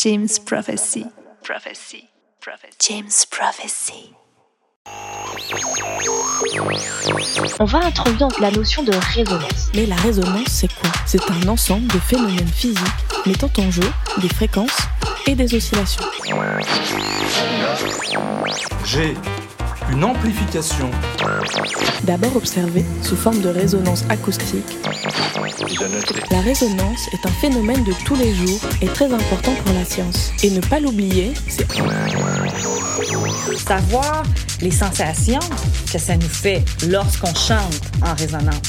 James Prophecy. Prophecy. Prophecy. James Prophecy. On va introduire la notion de résonance. Mais la résonance, c'est quoi? C'est un ensemble de phénomènes physiques mettant en jeu des fréquences et des oscillations. J'ai une amplification. D'abord observée sous forme de résonance acoustique, la résonance est un phénomène de tous les jours et très important pour la science. Et ne pas l'oublier, c'est savoir les sensations que ça nous fait lorsqu'on chante en résonance.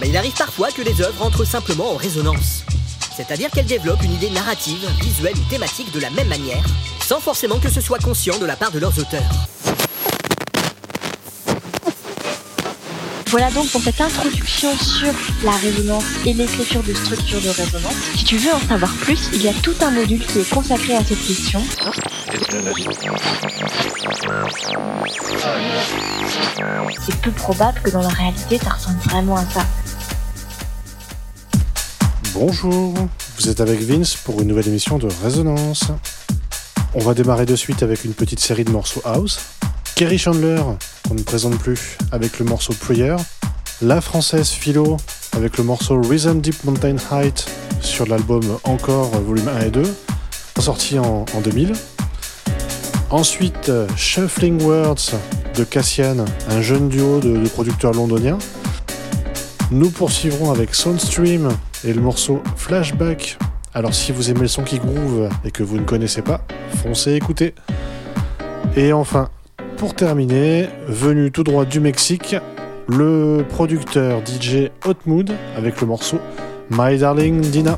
Mais il arrive parfois que les œuvres entrent simplement en résonance. C'est-à-dire qu'elles développent une idée narrative, visuelle ou thématique de la même manière, sans forcément que ce soit conscient de la part de leurs auteurs. Voilà donc pour cette introduction sur la résonance et l'écriture de structures de résonance. Si tu veux en savoir plus, il y a tout un module qui est consacré à cette question. C'est peu probable que dans la réalité, ça ressemble vraiment à ça. Bonjour, vous êtes avec Vince pour une nouvelle émission de Résonance. On va démarrer de suite avec une petite série de morceaux house. Kerry Chandler, qu'on ne présente plus, avec le morceau Prayer. La française Philo, avec le morceau Rhythm Deep Mountain Height sur l'album Encore volume 1 et 2, sorti en, en 2000. Ensuite, Shuffling Words de Cassian, un jeune duo de producteurs londoniens. Nous poursuivrons avec Soundstream et le morceau Flashback. Alors si vous aimez le son qui groove et que vous ne connaissez pas, foncez écouter. Et enfin, pour terminer, venu tout droit du Mexique, le producteur DJ Hot Mood avec le morceau My Darling Dina.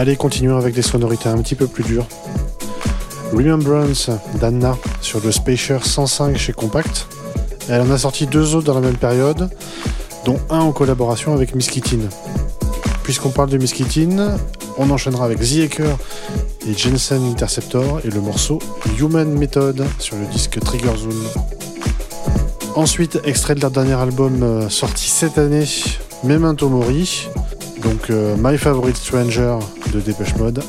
Allez, continuons avec des sonorités un petit peu plus dures. Remembrance d'Anna sur le Spacer 105 chez Compact. Elle en a sorti deux autres dans la même période, dont un en collaboration avec Miskitin. Puisqu'on parle de Miskitin, on enchaînera avec The Hacker et Jensen Interceptor et le morceau Human Method sur le disque Trigger Zone. Ensuite, extrait de leur dernier album euh, sorti cette année, Memento Mori, donc euh, My Favorite Stranger de Dépêche Mode.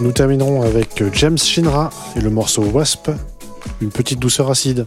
Nous terminerons avec James Shinra et le morceau Wasp, une petite douceur acide.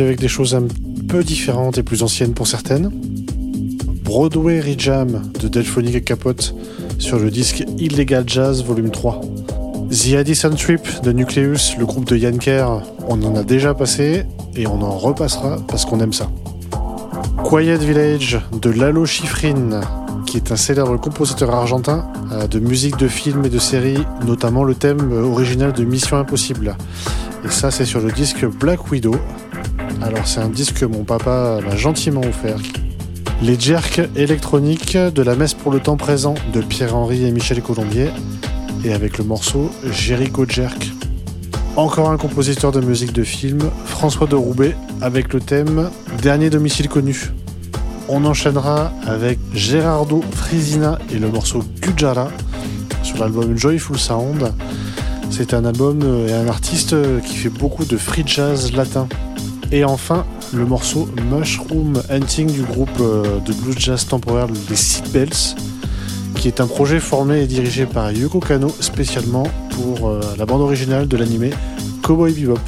Avec des choses un peu différentes et plus anciennes pour certaines. Broadway Rejam de Delphonic et Capote sur le disque Illegal Jazz Volume 3. The Addison Trip de Nucleus, le groupe de Yann on en a déjà passé et on en repassera parce qu'on aime ça. Quiet Village de Lalo Schifrin, qui est un célèbre compositeur argentin euh, de musique de films et de séries, notamment le thème original de Mission Impossible. Et ça, c'est sur le disque Black Widow, alors c'est un disque que mon papa m'a gentiment offert. Les jerks électroniques de la messe pour le temps présent de Pierre-Henri et Michel Colombier et avec le morceau Jericho Jerk. Encore un compositeur de musique de film, François de Roubaix, avec le thème Dernier domicile connu. On enchaînera avec Gerardo Frisina et le morceau Gujara sur l'album Joyful Sound. C'est un album et un artiste qui fait beaucoup de free jazz latin. Et enfin, le morceau Mushroom Hunting du groupe euh, de blues jazz temporaire les Seatbelts, qui est un projet formé et dirigé par Yoko Kano spécialement pour euh, la bande originale de l'animé Cowboy Bebop.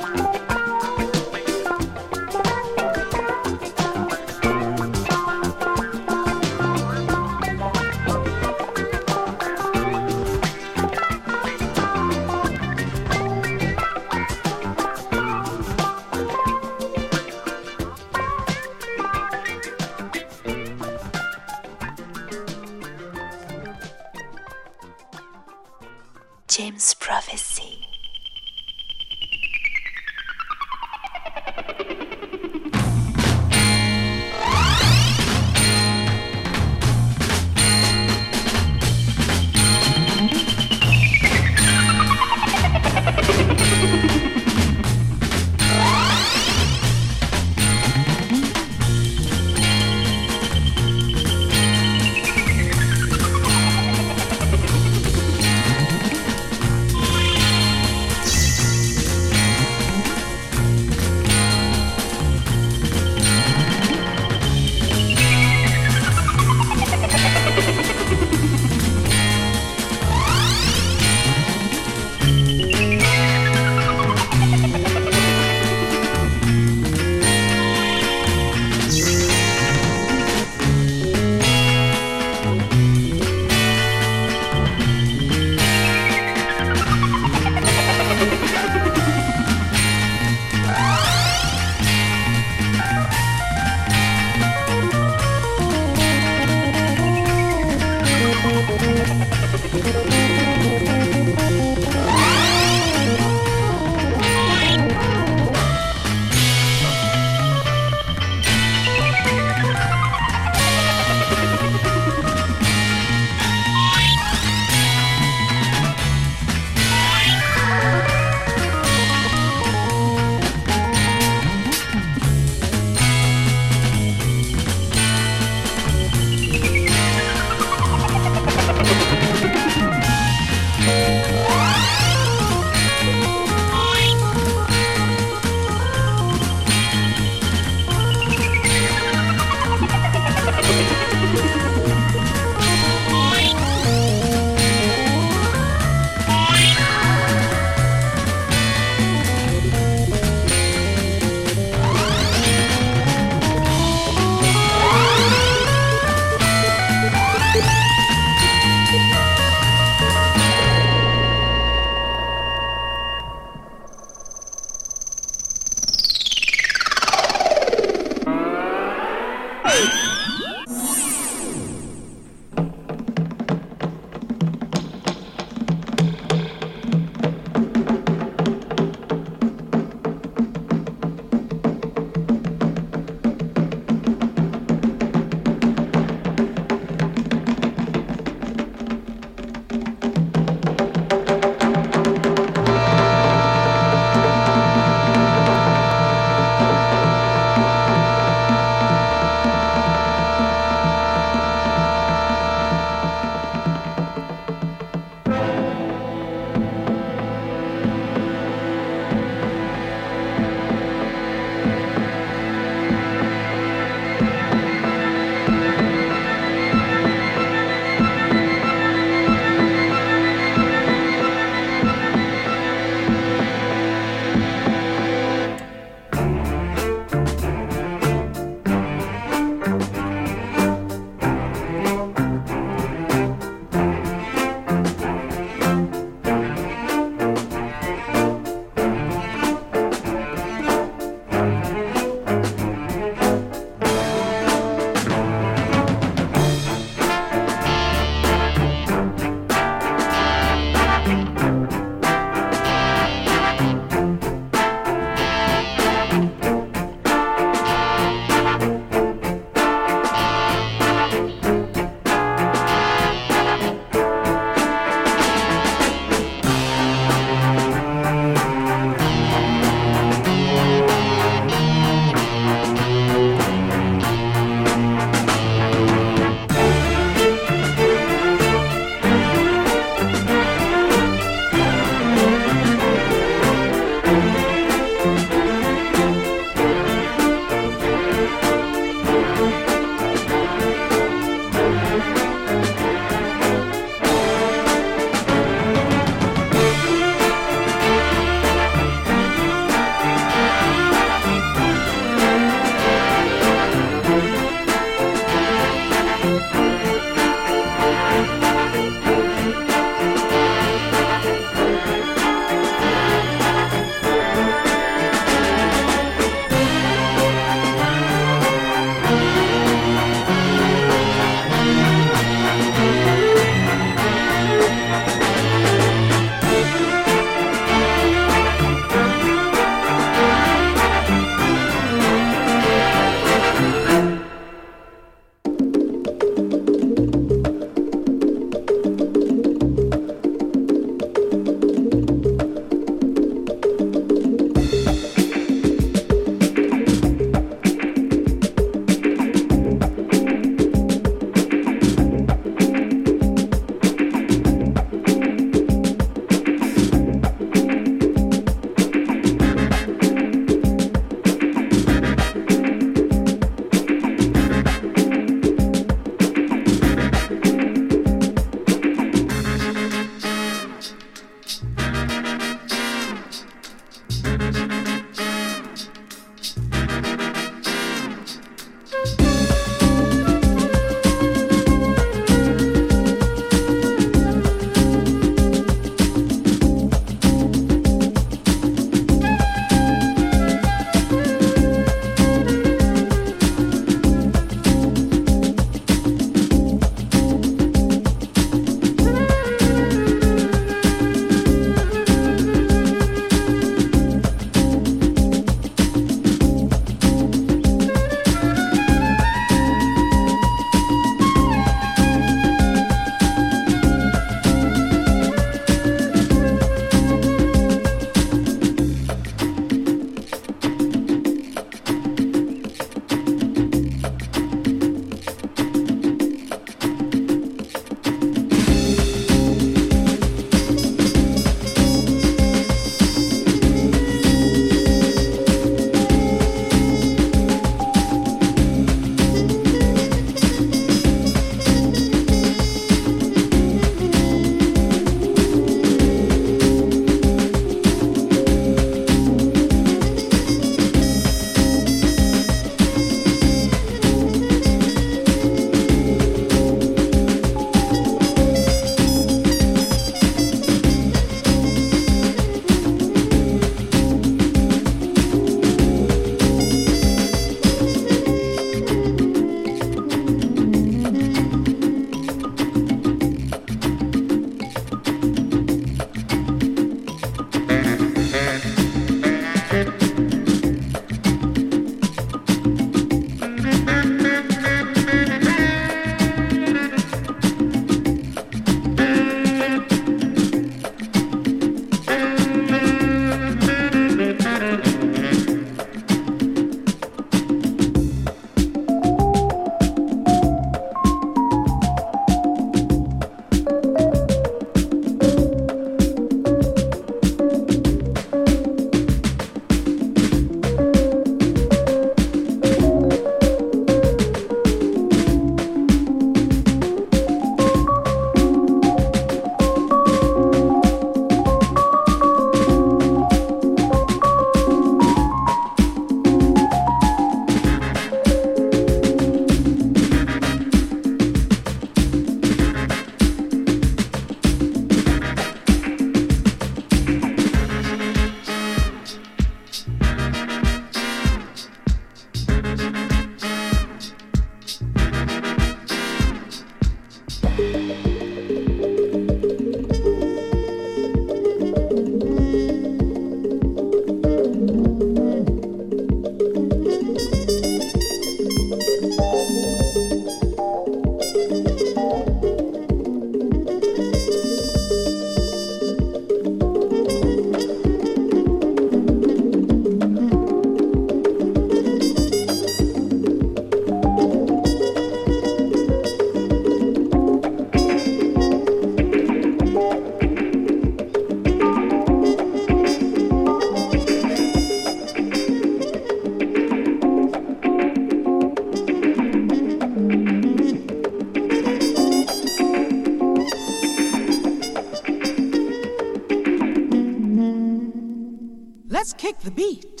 like the beat.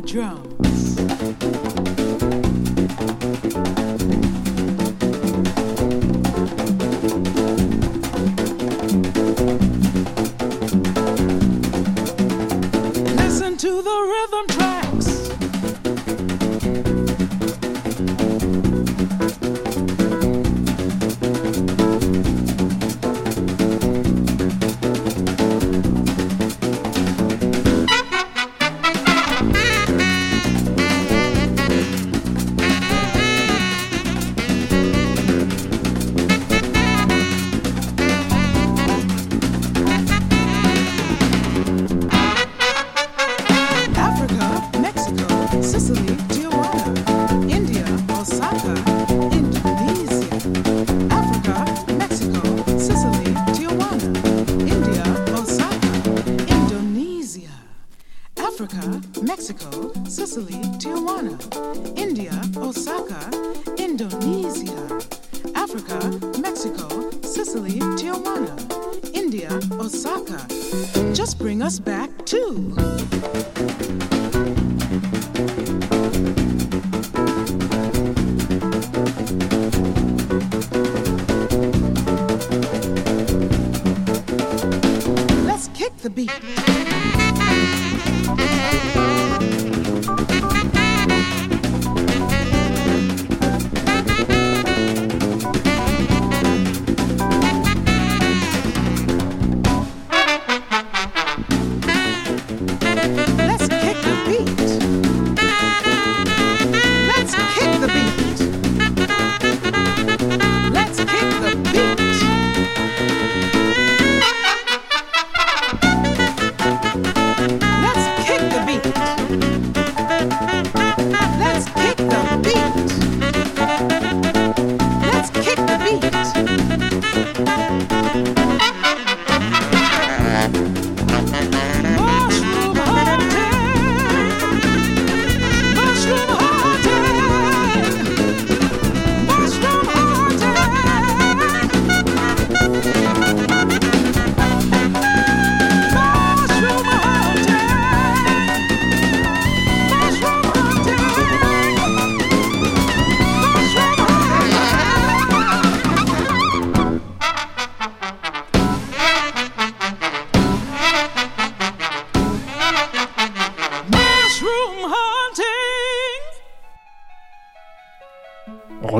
drums.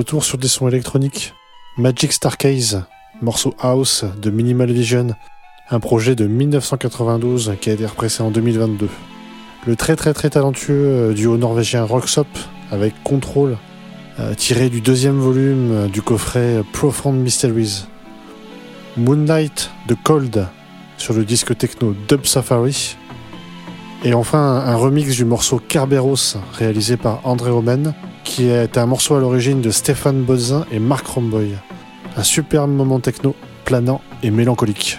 Retour sur des sons électroniques. Magic Starcase, morceau house de Minimal Vision, un projet de 1992 qui a été repressé en 2022. Le très très très talentueux euh, duo norvégien Roxop avec Control, euh, tiré du deuxième volume euh, du coffret Profound Mysteries. Moonlight de Cold sur le disque techno Dub Safari. Et enfin un remix du morceau Kerberos réalisé par André Omen qui est un morceau à l'origine de Stéphane Bozin et Marc Romboy. Un superbe moment techno, planant et mélancolique.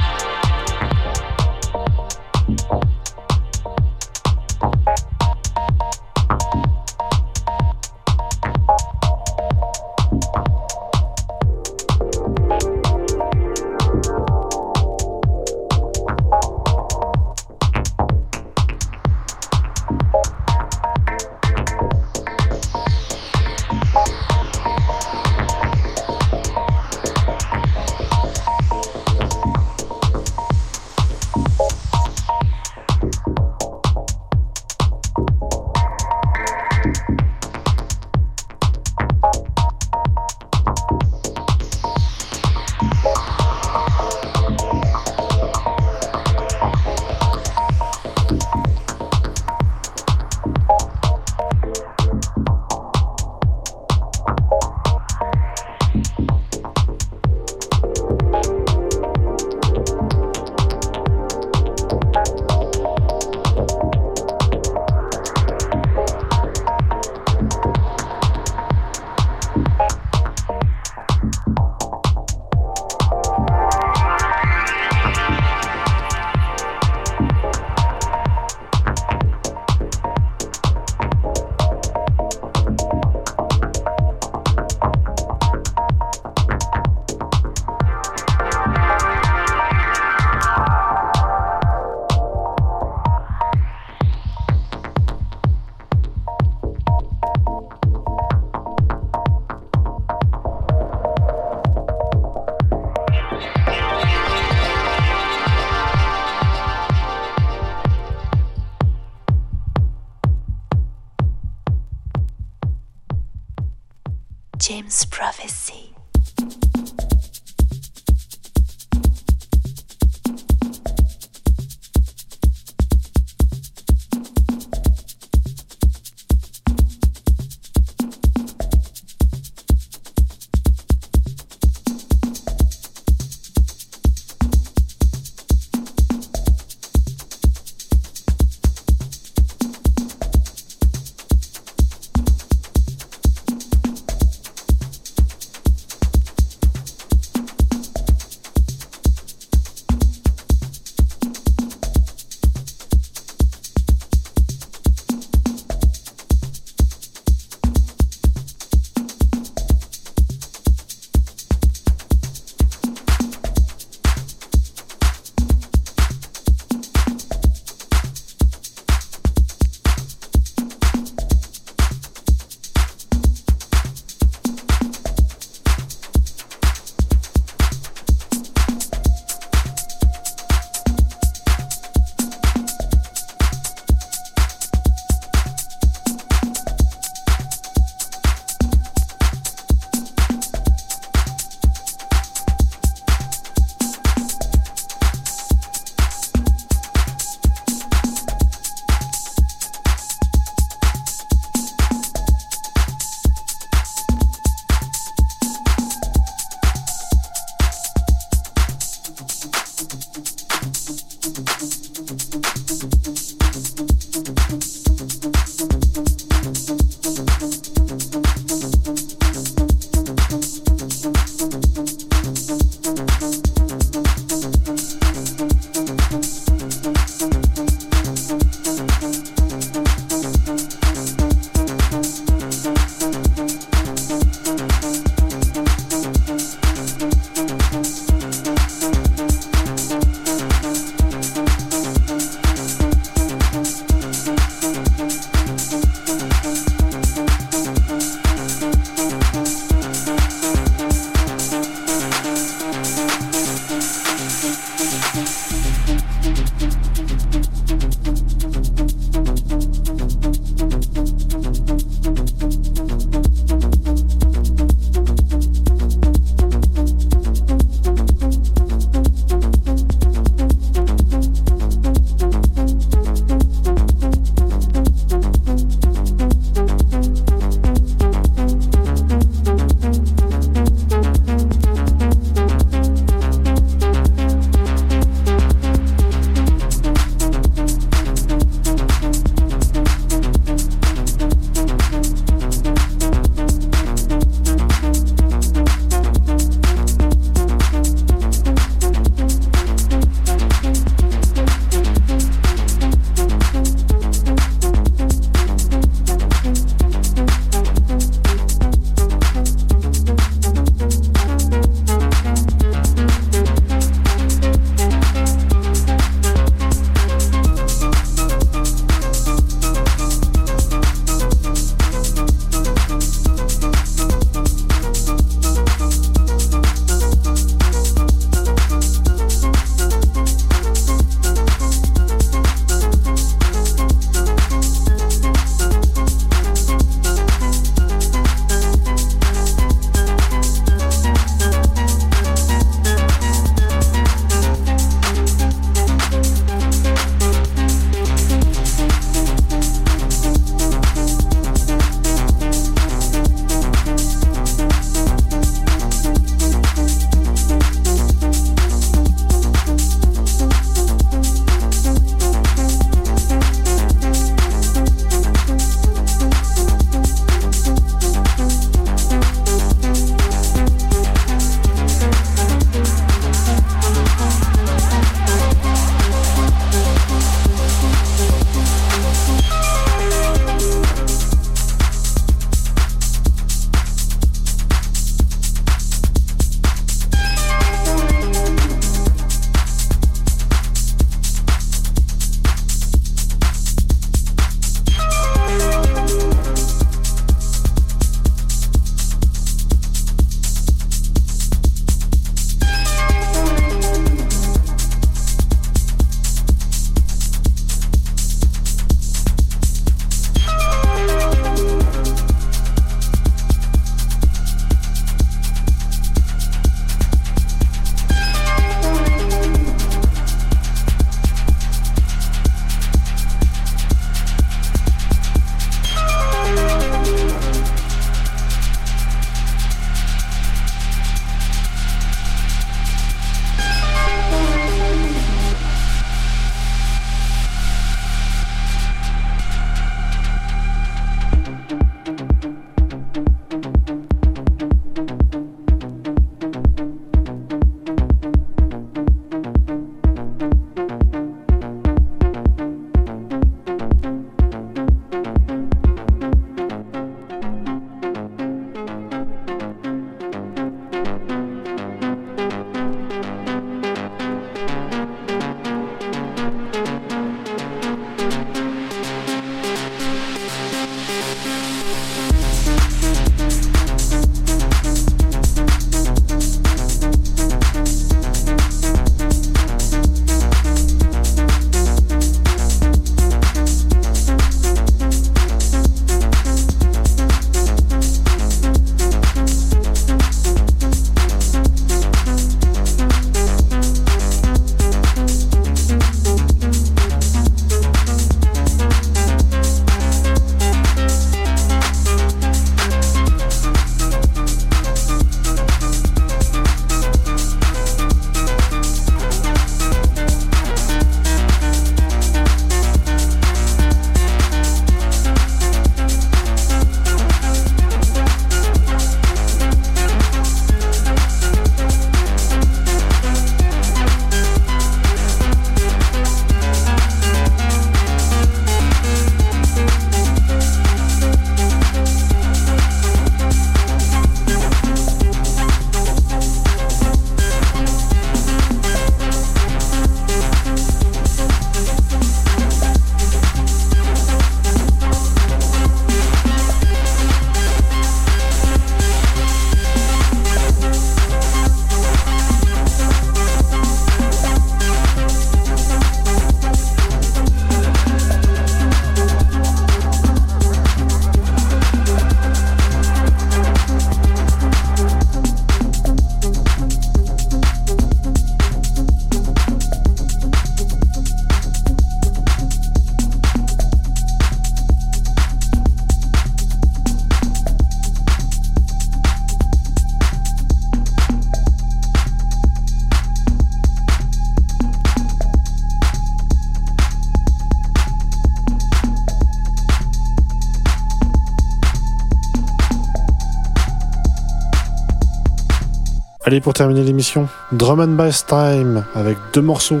Pour terminer l'émission, Drum and Bass Time avec deux morceaux.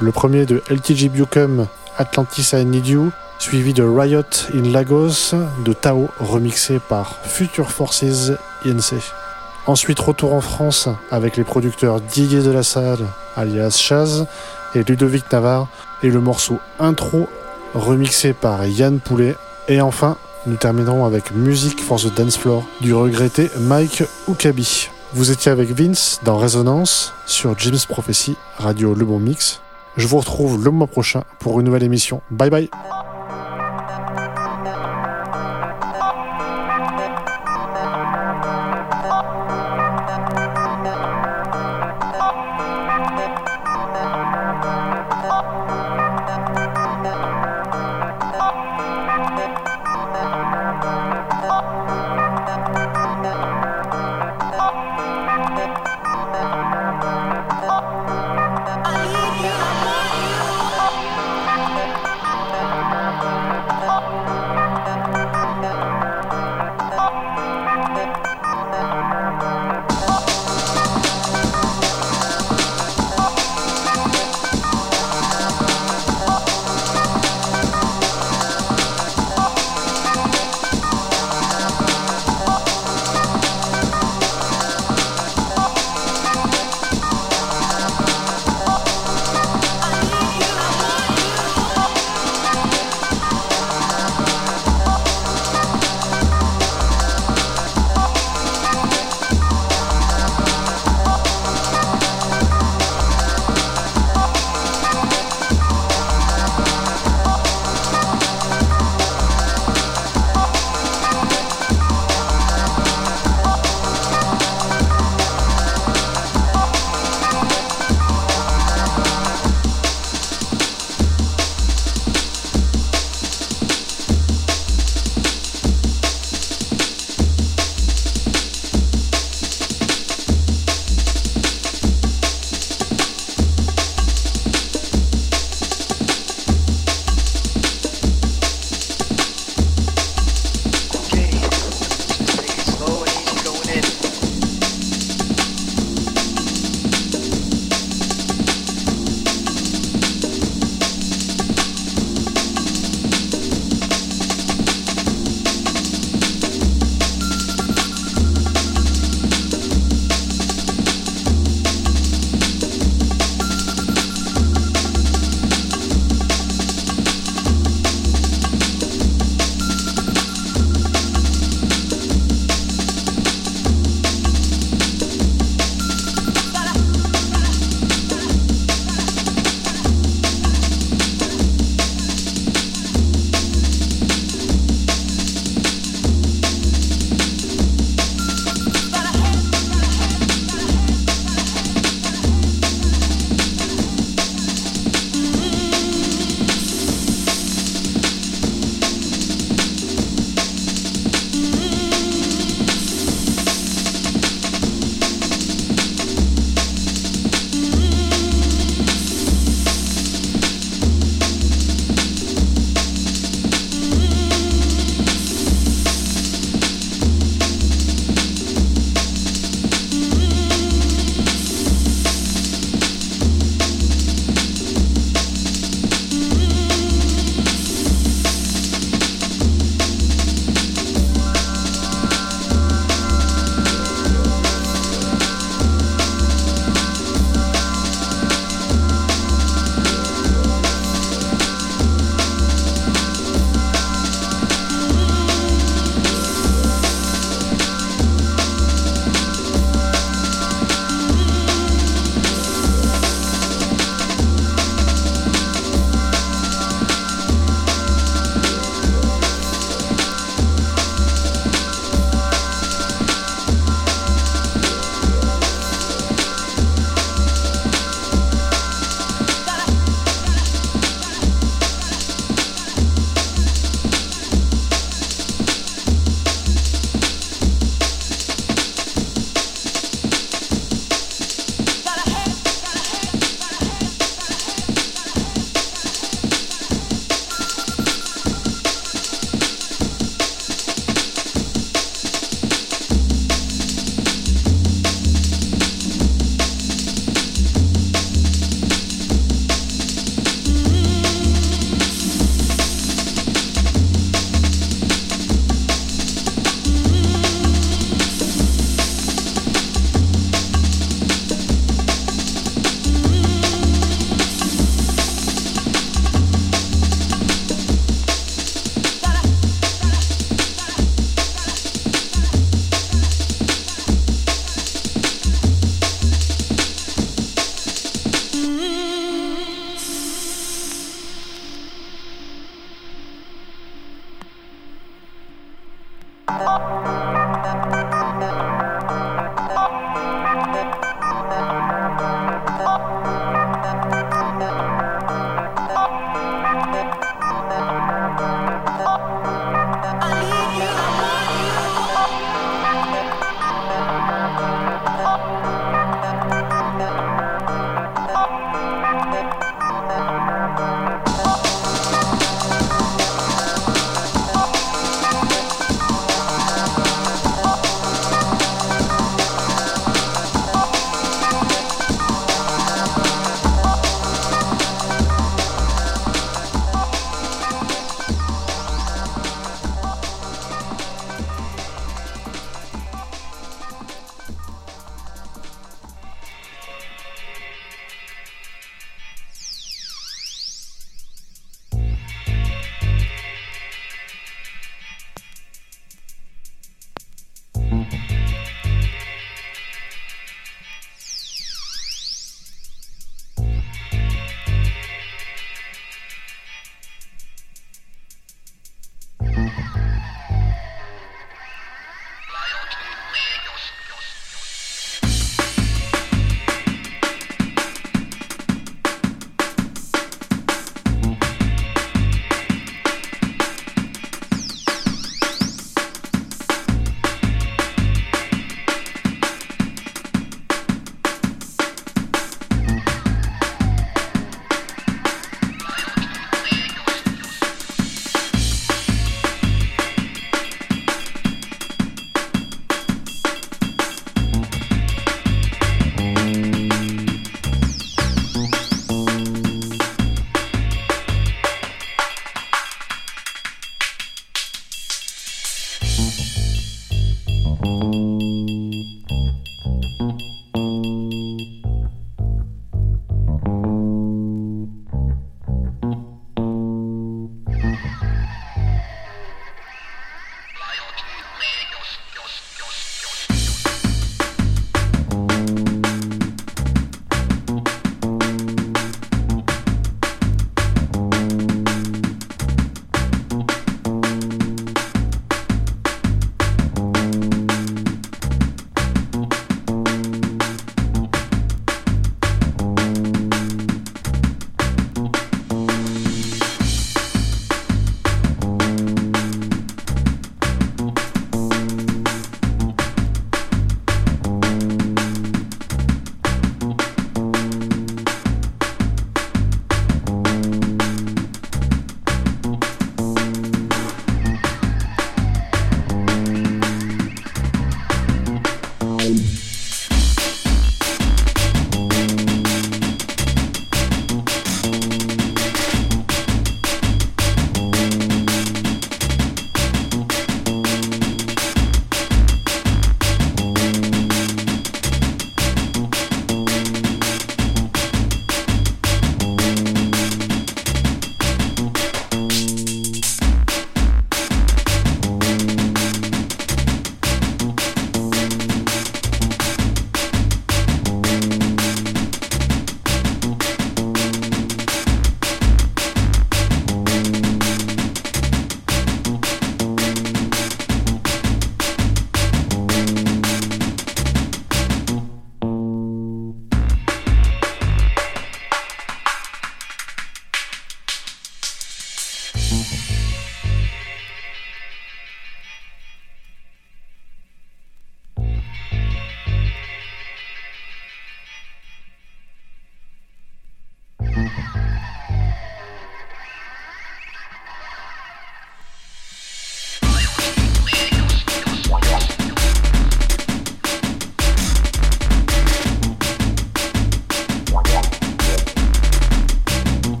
Le premier de LTG Bucum, Atlantis I Need You, suivi de Riot in Lagos de Tao, remixé par Future Forces INC. Ensuite, retour en France avec les producteurs Didier de la Salle, alias Chaz, et Ludovic Navarre, et le morceau Intro, remixé par Yann Poulet. Et enfin, nous terminerons avec Music for the Dance Floor du regretté Mike Ukabi. Vous étiez avec Vince dans Résonance sur James Prophecy, Radio Le Bon Mix. Je vous retrouve le mois prochain pour une nouvelle émission. Bye bye